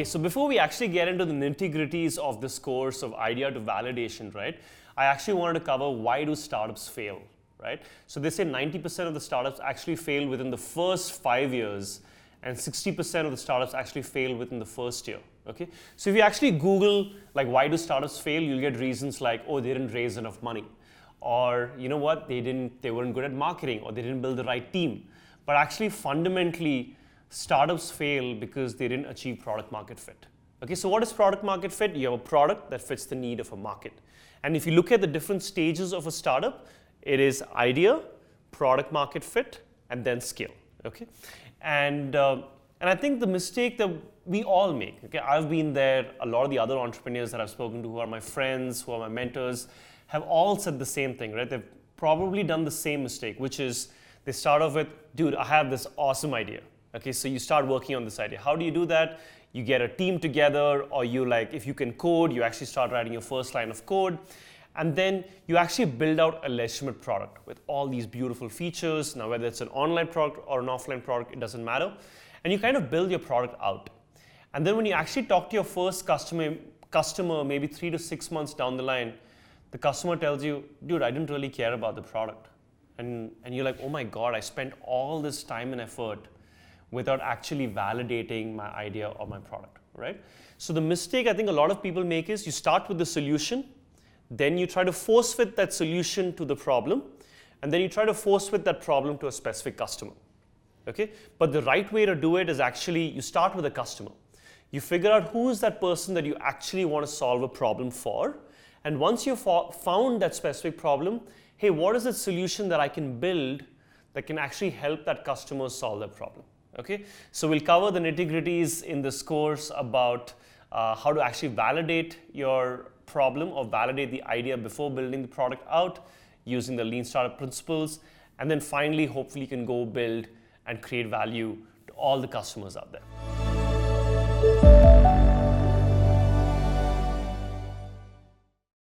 Okay, so before we actually get into the nitty-gritties of this course of idea to validation, right? I actually wanted to cover why do startups fail, right? So they say 90% of the startups actually fail within the first five years, and 60% of the startups actually fail within the first year. Okay, so if you actually Google like why do startups fail, you'll get reasons like oh they didn't raise enough money, or you know what they didn't they weren't good at marketing, or they didn't build the right team. But actually fundamentally, startups fail because they didn't achieve product market fit. Okay, so what is product market fit? You have a product that fits the need of a market. And if you look at the different stages of a startup, it is idea, product market fit, and then scale. Okay, and uh, and I think the mistake that we all make, okay, I've been there, a lot of the other entrepreneurs that I've spoken to who are my friends, who are my mentors, have all said the same thing, right? They've probably done the same mistake, which is they start off with, dude, I have this awesome idea. Okay, so you start working on this idea. How do you do that? You get a team together, or you like, if you can code, you actually start writing your first line of code. And then you actually build out a legitimate product with all these beautiful features. Now, whether it's an online product or an offline product, it doesn't matter and you kind of build your product out. And then when you actually talk to your first customer, customer maybe three to six months down the line, the customer tells you, dude, I didn't really care about the product. And, and you're like, oh my God, I spent all this time and effort without actually validating my idea or my product, right? So the mistake I think a lot of people make is you start with the solution, then you try to force fit that solution to the problem, and then you try to force fit that problem to a specific customer okay? But the right way to do it is actually you start with a customer. You figure out who is that person that you actually want to solve a problem for. And once you've found that specific problem, hey, what is the solution that I can build that can actually help that customer solve their problem? Okay, so we'll cover the nitty gritties in this course about uh, how to actually validate your problem or validate the idea before building the product out using the lean startup principles. And then finally, hopefully, you can go build and create value to all the customers out there.